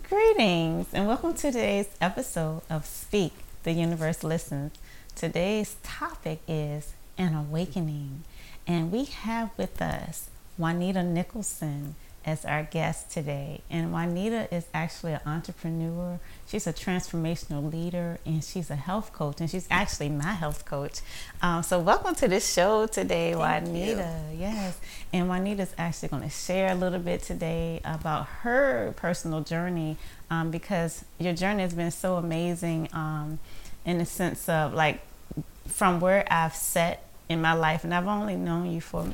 Greetings and welcome to today's episode of Speak, the Universe Listens. Today's topic is an awakening, and we have with us Juanita Nicholson as our guest today. And Juanita is actually an entrepreneur. She's a transformational leader and she's a health coach. And she's actually my health coach. Um, so, welcome to the show today, Thank Juanita. You. Yes. And Juanita's actually going to share a little bit today about her personal journey um, because your journey has been so amazing um, in the sense of like from where I've set in my life. And I've only known you for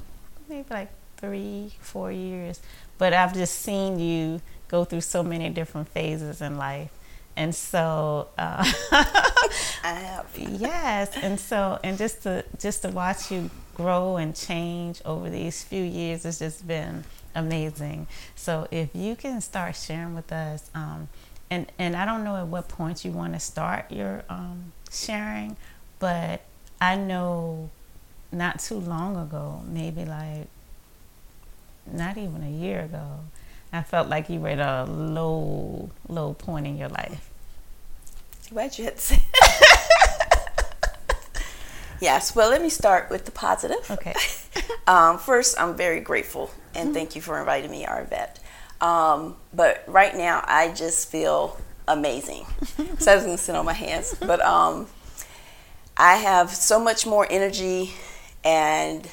maybe like three, four years but I've just seen you go through so many different phases in life. And so, uh, yes, and so, and just to just to watch you grow and change over these few years has just been amazing. So, if you can start sharing with us, um, and and I don't know at what point you want to start your um, sharing, but I know not too long ago, maybe like not even a year ago, I felt like you were at a low, low point in your life. Why'd you have to yes. Well, let me start with the positive. Okay. um, first, I'm very grateful and mm-hmm. thank you for inviting me, Arvette. Um, but right now, I just feel amazing. so I was gonna sit on my hands, but um, I have so much more energy and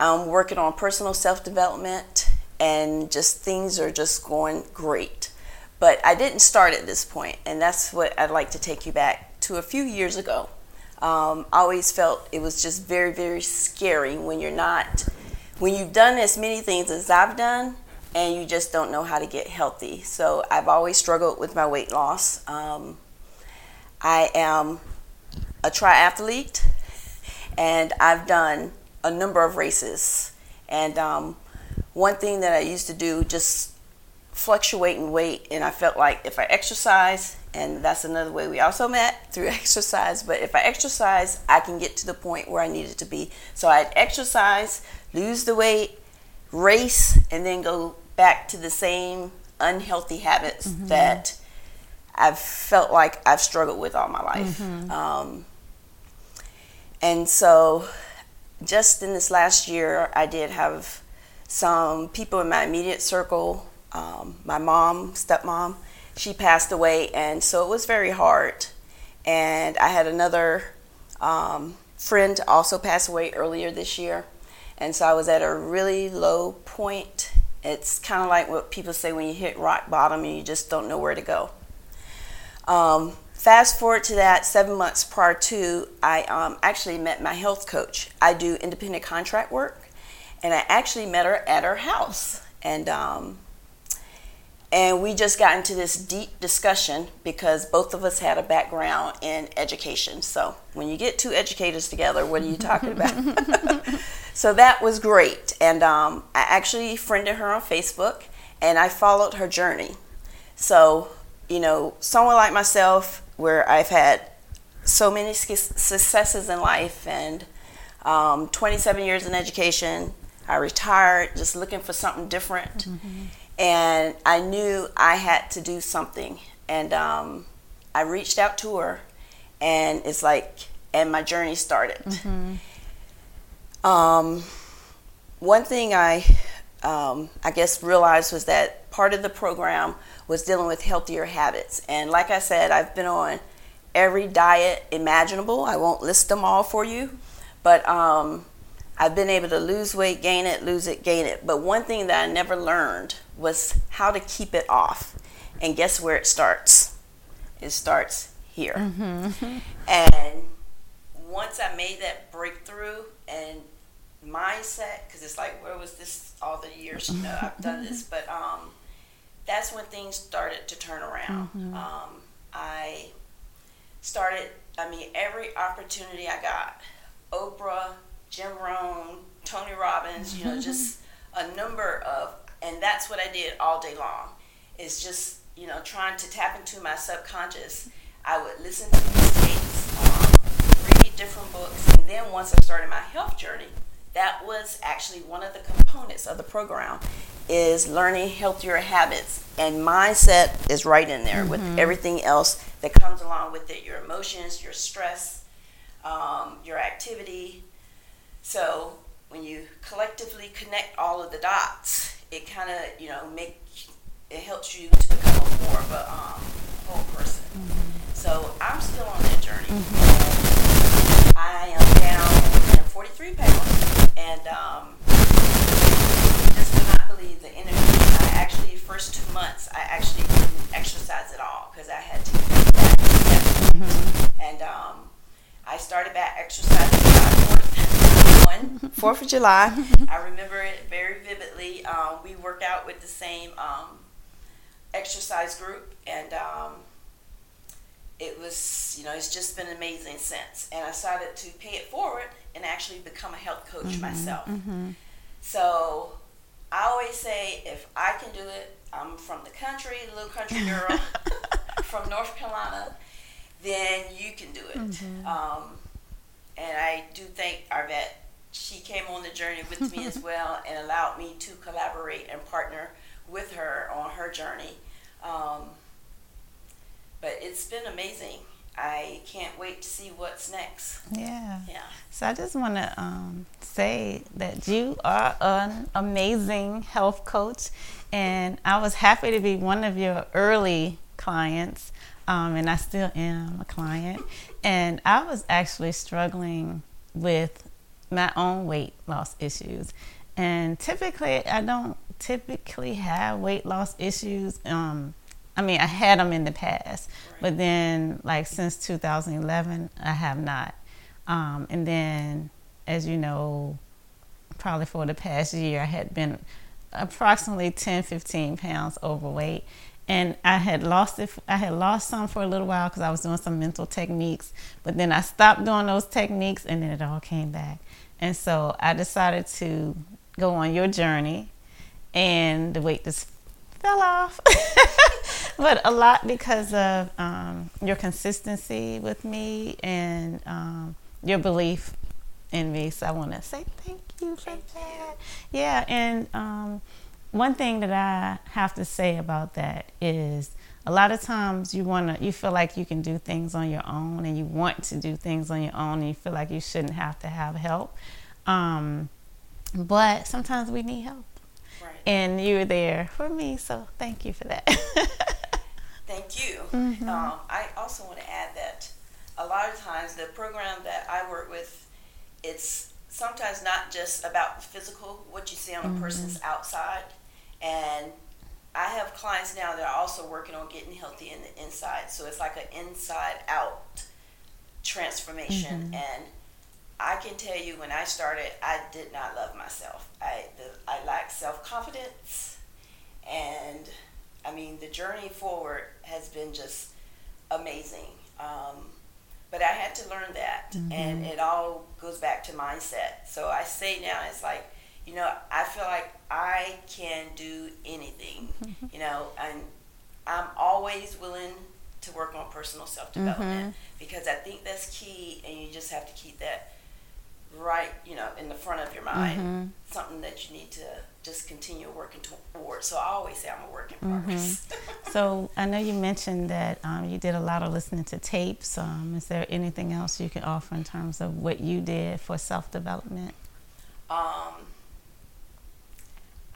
I'm working on personal self development, and just things are just going great. But I didn't start at this point, and that's what I'd like to take you back to a few years ago. Um, I always felt it was just very, very scary when you're not, when you've done as many things as I've done, and you just don't know how to get healthy. So I've always struggled with my weight loss. Um, I am a triathlete, and I've done a number of races. And um, one thing that I used to do just fluctuate in weight, and I felt like if I exercise, and that's another way we also met through exercise. But if I exercise, I can get to the point where I needed to be. So I'd exercise, lose the weight, race, and then go back to the same unhealthy habits mm-hmm. that I've felt like I've struggled with all my life. Mm-hmm. Um, and so just in this last year, I did have some people in my immediate circle. Um, my mom, stepmom, she passed away, and so it was very hard. And I had another um, friend also pass away earlier this year, and so I was at a really low point. It's kind of like what people say when you hit rock bottom and you just don't know where to go. Um, Fast forward to that seven months prior to, I um, actually met my health coach. I do independent contract work, and I actually met her at her house, and um, and we just got into this deep discussion because both of us had a background in education. So when you get two educators together, what are you talking about? so that was great, and um, I actually friended her on Facebook, and I followed her journey. So you know, someone like myself where I've had so many successes in life and um, 27 years in education. I retired just looking for something different. Mm-hmm. And I knew I had to do something. And um, I reached out to her, and it's like, and my journey started. Mm-hmm. Um, one thing I, um, I guess, realized was that part of the program was dealing with healthier habits. And like I said, I've been on every diet imaginable. I won't list them all for you, but um, I've been able to lose weight, gain it, lose it, gain it. But one thing that I never learned was how to keep it off. And guess where it starts? It starts here. Mm-hmm. And once I made that breakthrough and mindset, because it's like, where was this all the years? You know, I've done this, but um, that's when things started to turn around. Mm-hmm. Um, I started, I mean, every opportunity I got, Oprah, Jim Rohn, Tony Robbins, you know, just a number of, and that's what I did all day long, is just, you know, trying to tap into my subconscious. I would listen to these tapes, um, read different books, and then once I started my health journey, that was actually one of the components of the program is learning healthier habits, and mindset is right in there mm-hmm. with everything else that comes along with it your emotions, your stress, um, your activity. So when you collectively connect all of the dots, it kind of you know make it helps you to become more of a um, whole person. Mm-hmm. So I'm still on that journey. Mm-hmm. I am down 43 pounds, and um, just could not believe the energy. I actually first two months I actually didn't exercise at all because I had to get back. Mm-hmm. And um, I started back exercising July 4th, one, 4th of July. I remember it very vividly. Um, we worked out with the same um, exercise group, and um, it was, you know, it's just been amazing since. And I decided to pay it forward and actually become a health coach mm-hmm, myself. Mm-hmm. So I always say, if I can do it, I'm from the country, little country girl from North Carolina then you can do it. Mm-hmm. Um, and I do thank Arvette. She came on the journey with me as well and allowed me to collaborate and partner with her on her journey. Um, but it's been amazing. I can't wait to see what's next. Yeah. Yeah. So I just want to um, say that you are an amazing health coach, and I was happy to be one of your early clients um, and I still am a client. And I was actually struggling with my own weight loss issues. And typically, I don't typically have weight loss issues. Um, I mean, I had them in the past, but then, like, since 2011, I have not. Um, and then, as you know, probably for the past year, I had been approximately 10, 15 pounds overweight and I had lost it. I had lost some for a little while because I was doing some mental techniques, but then I stopped doing those techniques, and then it all came back. And so I decided to go on your journey, and the weight just fell off, but a lot because of um, your consistency with me and um, your belief in me. So I want to say thank you for thank that. You. Yeah, and. Um, one thing that I have to say about that is a lot of times you want to you feel like you can do things on your own and you want to do things on your own and you feel like you shouldn't have to have help um, but sometimes we need help right. and you're there for me so thank you for that thank you mm-hmm. um, i also want to add that a lot of times the program that i work with it's sometimes not just about the physical what you see on a mm-hmm. person's outside and I have clients now that are also working on getting healthy in the inside. So it's like an inside out transformation. Mm-hmm. And I can tell you when I started, I did not love myself. I, the, I lacked self confidence. And I mean, the journey forward has been just amazing. Um, but I had to learn that. Mm-hmm. And it all goes back to mindset. So I say now, it's like, you know, I feel like I can do anything, mm-hmm. you know, and I'm always willing to work on personal self development mm-hmm. because I think that's key, and you just have to keep that right, you know, in the front of your mind. Mm-hmm. Something that you need to just continue working toward. So I always say I'm a work in mm-hmm. so I know you mentioned that um, you did a lot of listening to tapes. Um, is there anything else you can offer in terms of what you did for self development? Um,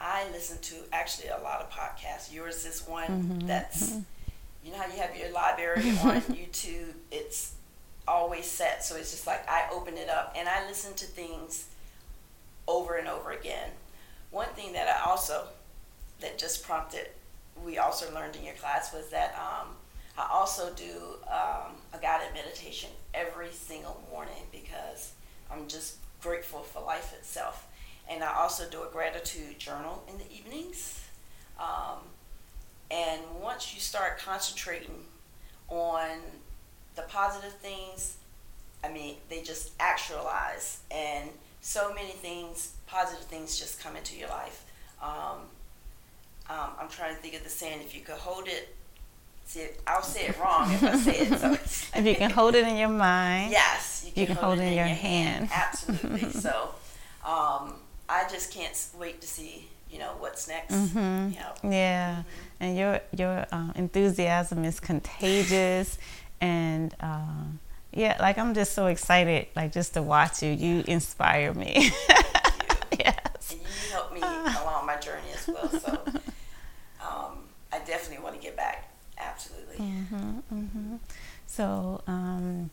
I listen to actually a lot of podcasts. Yours is one mm-hmm. that's, mm-hmm. you know how you have your library on YouTube, it's always set. So it's just like I open it up and I listen to things over and over again. One thing that I also, that just prompted, we also learned in your class was that um, I also do um, a guided meditation every single morning because I'm just grateful for life itself and I also do a gratitude journal in the evenings. Um, and once you start concentrating on the positive things, I mean, they just actualize, and so many things, positive things, just come into your life. Um, um, I'm trying to think of the saying: if you could hold it, see, I'll say it wrong if I say it. So if you can hold it in your mind, yes, you can, you can hold, hold, it in, your, your hand. hand. Absolutely. so, um, I just can't wait to see you know what's next. Mm-hmm. Yeah. Yeah, mm-hmm. and your your uh, enthusiasm is contagious, and um, yeah, like I'm just so excited, like just to watch you. You inspire me. you. yes. And you help me along my journey as well. So um, I definitely want to get back. Absolutely. Mm-hmm, mm-hmm. So um,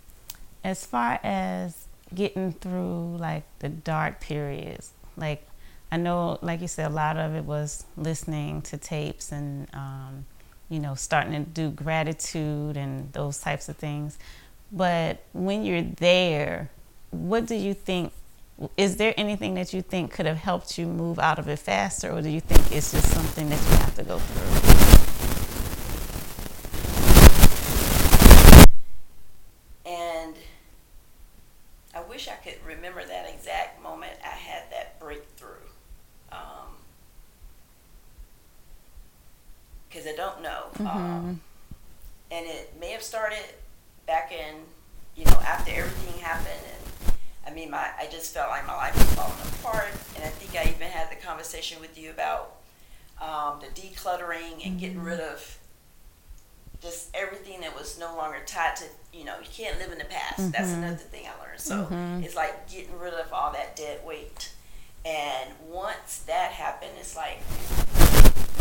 as far as getting through like the dark periods, like I know, like you said, a lot of it was listening to tapes and, um, you know, starting to do gratitude and those types of things. But when you're there, what do you think? Is there anything that you think could have helped you move out of it faster, or do you think it's just something that you have to go through? And I wish I could remember that exact moment I had that breakthrough. Because um, I don't know. Mm-hmm. Um, and it may have started back in, you know, after everything happened, and I mean, my I just felt like my life was falling apart, and I think I even had the conversation with you about um, the decluttering and mm-hmm. getting rid of just everything that was no longer tied to you know you can't live in the past mm-hmm. that's another thing i learned so mm-hmm. it's like getting rid of all that dead weight and once that happened it's like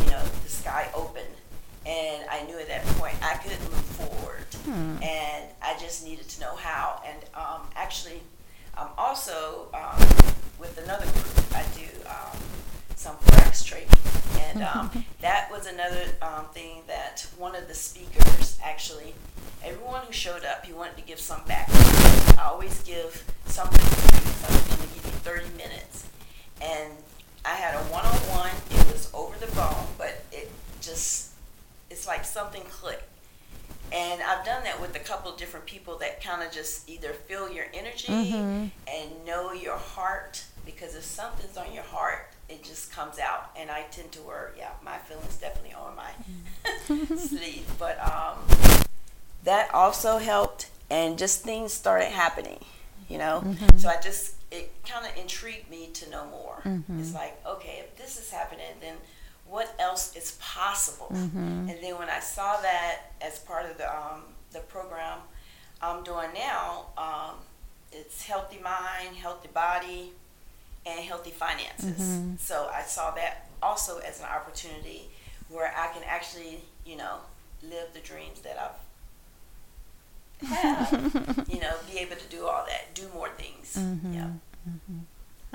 you know the sky opened and I knew at that point I couldn't move forward, hmm. and I just needed to know how. And um, actually, um, also um, with another group, I do um, some forex trading, and um, that was another um, thing that one of the speakers actually. Everyone who showed up, he wanted to give some back. I always give something to you. So I'm going to give you 30 minutes, and I had a one-on-one. It was over the phone, but it just it's like something clicked. And I've done that with a couple of different people that kind of just either feel your energy mm-hmm. and know your heart because if something's on your heart, it just comes out. And I tend to wear, yeah, my feelings definitely on my mm-hmm. sleeve. But um, that also helped, and just things started happening, you know. Mm-hmm. So I just it kind of intrigued me to know more. Mm-hmm. It's like, okay, if this is happening, then what else is possible? Mm-hmm. And then when I saw that as part of the um, the program I'm doing now, um, it's healthy mind, healthy body, and healthy finances. Mm-hmm. So I saw that also as an opportunity where I can actually, you know, live the dreams that I've had. you know, be able to do all that, do more things. Mm-hmm. Yeah. Mm-hmm.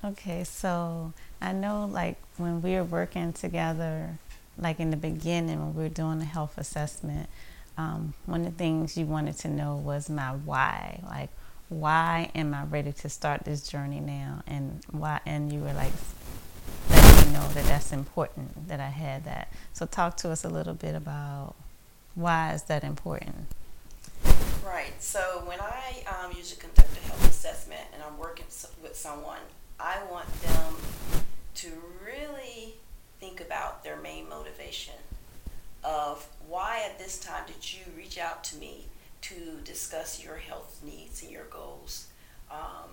Okay, so I know like when we were working together, like in the beginning when we were doing the health assessment, um, one of the things you wanted to know was my why. Like, why am I ready to start this journey now? And why? And you were like, letting me know that that's important that I had that. So talk to us a little bit about why is that important. Right. So when I um, usually conduct a health assessment and I'm working with someone, I want them to really think about their main motivation of why at this time did you reach out to me to discuss your health needs and your goals. Um,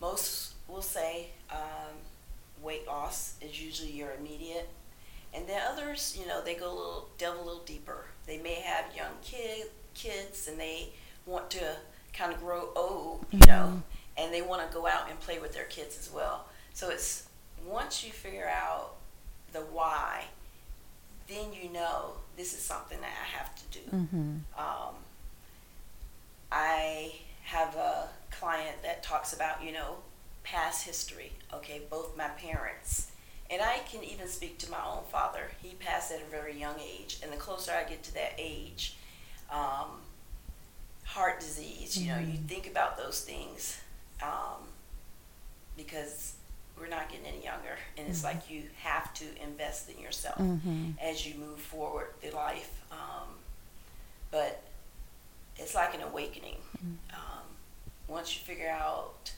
most will say um, weight loss is usually your immediate, and then others, you know, they go a little delve a little deeper. They may have young kid kids and they want to kind of grow old, you mm-hmm. know, and they want to go out and play with their kids as well. So it's once you figure out the why, then you know this is something that I have to do. Mm-hmm. Um, I have a client that talks about, you know, past history. Okay, both my parents. And I can even speak to my own father. He passed at a very young age. And the closer I get to that age, um, heart disease, you know, you mm-hmm. think about those things um, because we're not getting any younger, and it's mm-hmm. like you have to invest in yourself mm-hmm. as you move forward through life. Um, but it's like an awakening. Mm-hmm. Um, once you figure out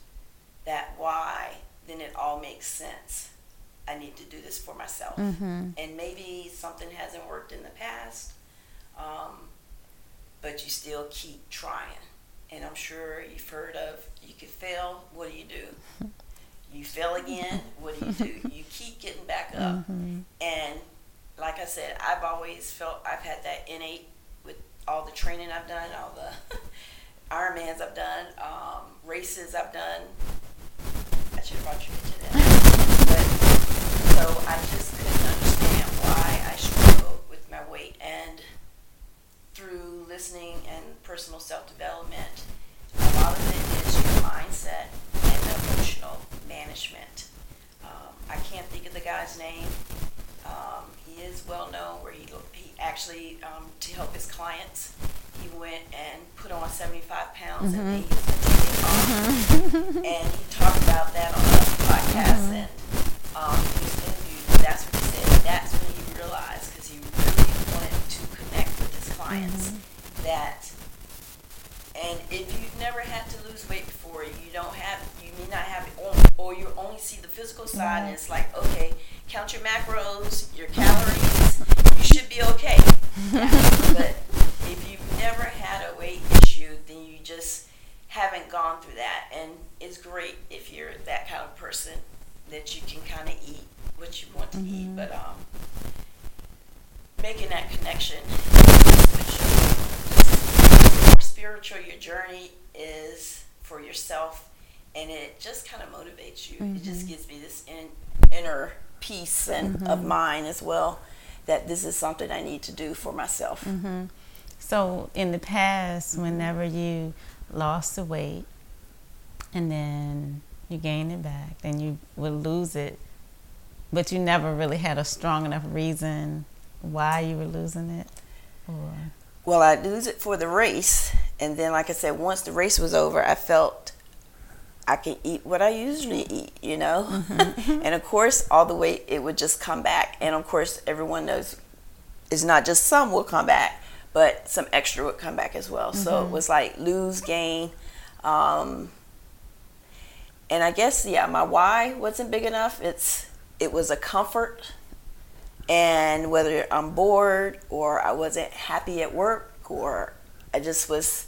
that why, then it all makes sense. I need to do this for myself, mm-hmm. and maybe something hasn't worked in the past, um, but you still keep trying. And I'm sure you've heard of you could fail. What do you do? you fail again. What do you do? You keep getting back up. Mm-hmm. And like I said, I've always felt I've had that innate with all the training I've done, all the Ironmans I've done, um, races I've done. I should have brought you into that. But so I just couldn't understand why I struggled with my weight. And through listening and personal self development, a lot of it is your mindset and emotional management. Um, I can't think of the guy's name. Um, he is well known where he, he actually, um, to help his clients, he went and put on 75 pounds mm-hmm. and he was going to take it off. Mm-hmm. and he talked about that on a podcast mm-hmm. and um, he was interviewed. That's what he said. That's when he realized, because he really wanted to connect with his clients, mm-hmm. that and if you've never had to lose weight before, you don't have, you may not have it, or you only see the physical side, and it's like, okay, count your macros, your calories, you should be okay. but if you've never had a weight issue, then you just haven't gone through that. And it's great if you're that kind of person that you can kind of eat what you want to mm-hmm. eat, but um, making that connection spiritual your journey is for yourself and it just kind of motivates you mm-hmm. it just mm-hmm. gives me this in, inner peace and mm-hmm. of mind as well that this is something i need to do for myself mm-hmm. so in the past mm-hmm. whenever you lost the weight and then you gain it back then you would lose it but you never really had a strong enough reason why you were losing it or well, I lose it for the race, and then, like I said, once the race was over, I felt I can eat what I usually eat, you know. Mm-hmm. and of course, all the weight it would just come back, and of course, everyone knows it's not just some will come back, but some extra would come back as well. Mm-hmm. So it mm-hmm. was like lose, gain. Um, and I guess yeah, my why wasn't big enough. It's it was a comfort and whether I'm bored or I wasn't happy at work or I just was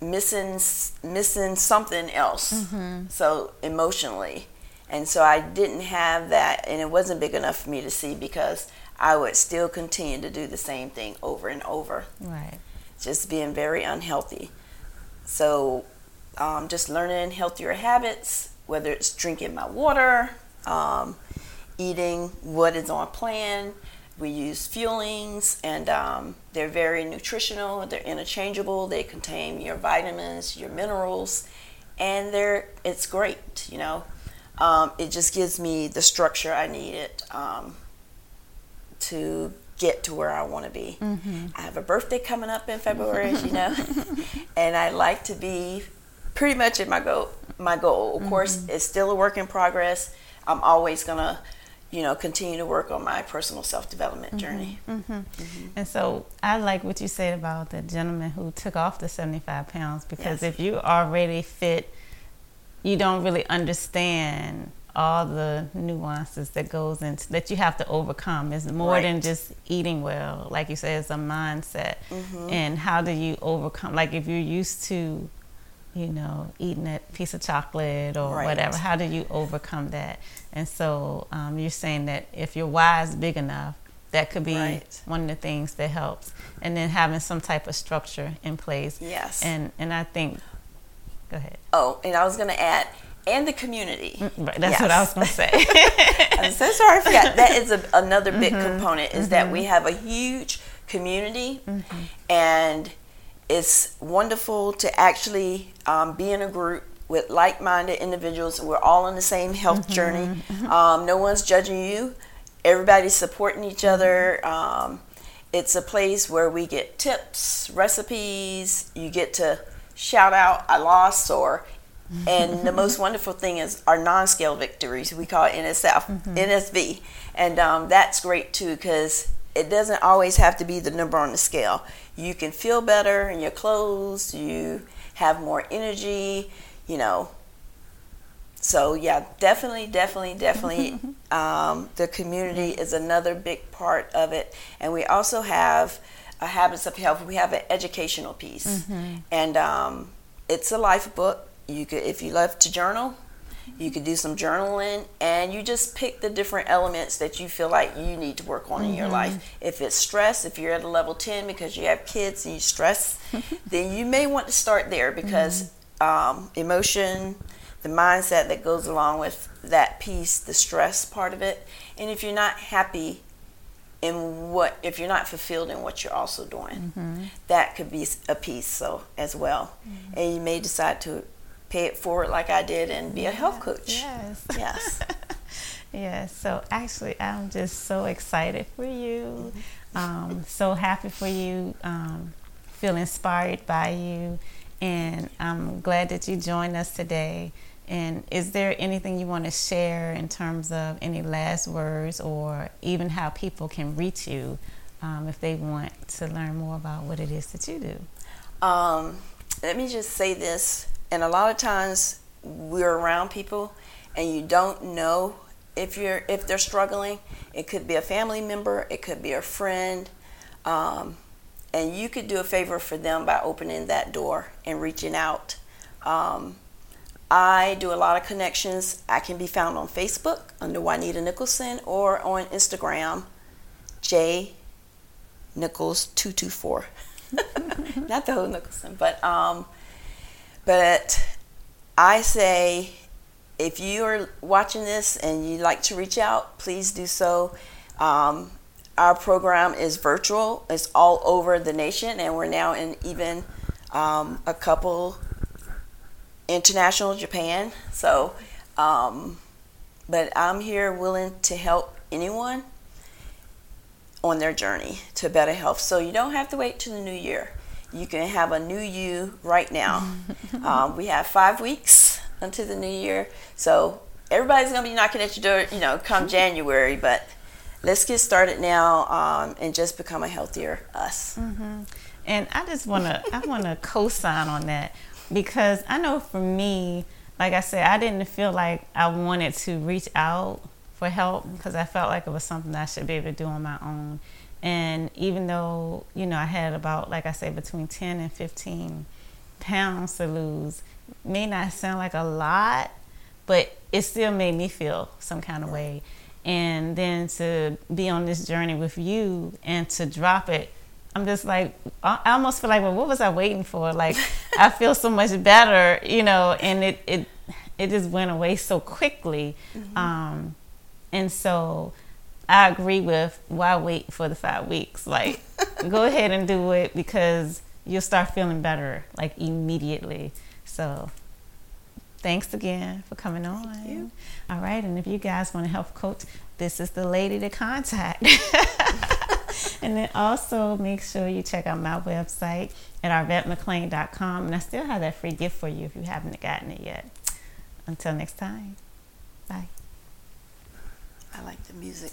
missing missing something else. Mm-hmm. So emotionally, and so I didn't have that, and it wasn't big enough for me to see because I would still continue to do the same thing over and over. Right. Just being very unhealthy. So, um, just learning healthier habits, whether it's drinking my water. Um, eating what is on plan. We use fuelings, and um, they're very nutritional. They're interchangeable. They contain your vitamins, your minerals, and they're it's great. You know, um, it just gives me the structure I needed um, to get to where I want to be. Mm-hmm. I have a birthday coming up in February, as you know, and I like to be pretty much at my goal. My goal, of mm-hmm. course, it's still a work in progress. I'm always gonna you know, continue to work on my personal self development mm-hmm. journey. Mm-hmm. Mm-hmm. And so I like what you said about the gentleman who took off the 75 pounds because yes. if you already fit, you don't really understand all the nuances that goes into that you have to overcome is more right. than just eating well like you said it's a mindset mm-hmm. and how do you overcome like if you're used to you know, eating that piece of chocolate or right. whatever. How do you overcome that? And so um, you're saying that if your why is big enough, that could be right. one of the things that helps. And then having some type of structure in place. Yes. And and I think, go ahead. Oh, and I was going to add, and the community. Mm, right, that's yes. what I was going to say. I'm so sorry, I forgot. That is a, another big mm-hmm. component is mm-hmm. that we mm-hmm. have a huge community, mm-hmm. and it's wonderful to actually um, be in a group with like-minded individuals. We're all on the same health mm-hmm. journey. Mm-hmm. Um, no one's judging you. Everybody's supporting each other. Um, it's a place where we get tips, recipes. You get to shout out, "I lost," or and the most wonderful thing is our non-scale victories. We call it NSF, mm-hmm. NSV, and um, that's great too because it doesn't always have to be the number on the scale. You can feel better in your clothes. You have more energy. You know. So yeah, definitely, definitely, definitely. um, the community is another big part of it, and we also have a habits of health. We have an educational piece, mm-hmm. and um, it's a life book. You could, if you love to journal, You could do some journaling and you just pick the different elements that you feel like you need to work on mm-hmm. in your life. Mm-hmm. If it's stress, if you're at a level 10 because you have kids and you stress, then you may want to start there because mm-hmm. um, emotion, the mindset that goes along with that piece, the stress part of it. And if you're not happy in what, if you're not fulfilled in what you're also doing, mm-hmm. that could be a piece so as well. Mm-hmm. And you may decide to pay it forward like I did and be a health coach. Yes. Yes. yes. So actually, I'm just so excited for you. Mm-hmm. Um, so happy for you. Um, feel inspired by you. And I'm glad that you joined us today. And is there anything you want to share in terms of any last words or even how people can reach you um, if they want to learn more about what it is that you do? Um, let me just say this and a lot of times we're around people and you don't know if you're if they're struggling. It could be a family member, it could be a friend, um, and you could do a favor for them by opening that door and reaching out. Um, I do a lot of connections. I can be found on Facebook under Juanita Nicholson or on Instagram, J Nichols two two four. Not the whole Nicholson, but um, but I say if you are watching this and you'd like to reach out, please do so. Um, our program is virtual, it's all over the nation, and we're now in even um, a couple international Japan. So, um, but I'm here willing to help anyone on their journey to better health. So you don't have to wait till the new year you can have a new you right now. um, we have five weeks until the new year, so everybody's gonna be knocking at your door, you know, come January. But let's get started now um, and just become a healthier us. Mm-hmm. And I just wanna, I wanna co-sign on that because I know for me, like I said, I didn't feel like I wanted to reach out for help because I felt like it was something I should be able to do on my own. And even though, you know, I had about, like I say, between 10 and 15 pounds to lose, may not sound like a lot, but it still made me feel some kind of way. And then to be on this journey with you and to drop it, I'm just like, I almost feel like, well, what was I waiting for? Like, I feel so much better, you know, and it, it, it just went away so quickly. Mm-hmm. Um, and so I agree with why wait for the five weeks? Like, go ahead and do it because you'll start feeling better like immediately. So, thanks again for coming on. All right, and if you guys want a health coach, this is the lady to contact. and then also make sure you check out my website at arvettmclean.com. And I still have that free gift for you if you haven't gotten it yet. Until next time, bye. I like the music.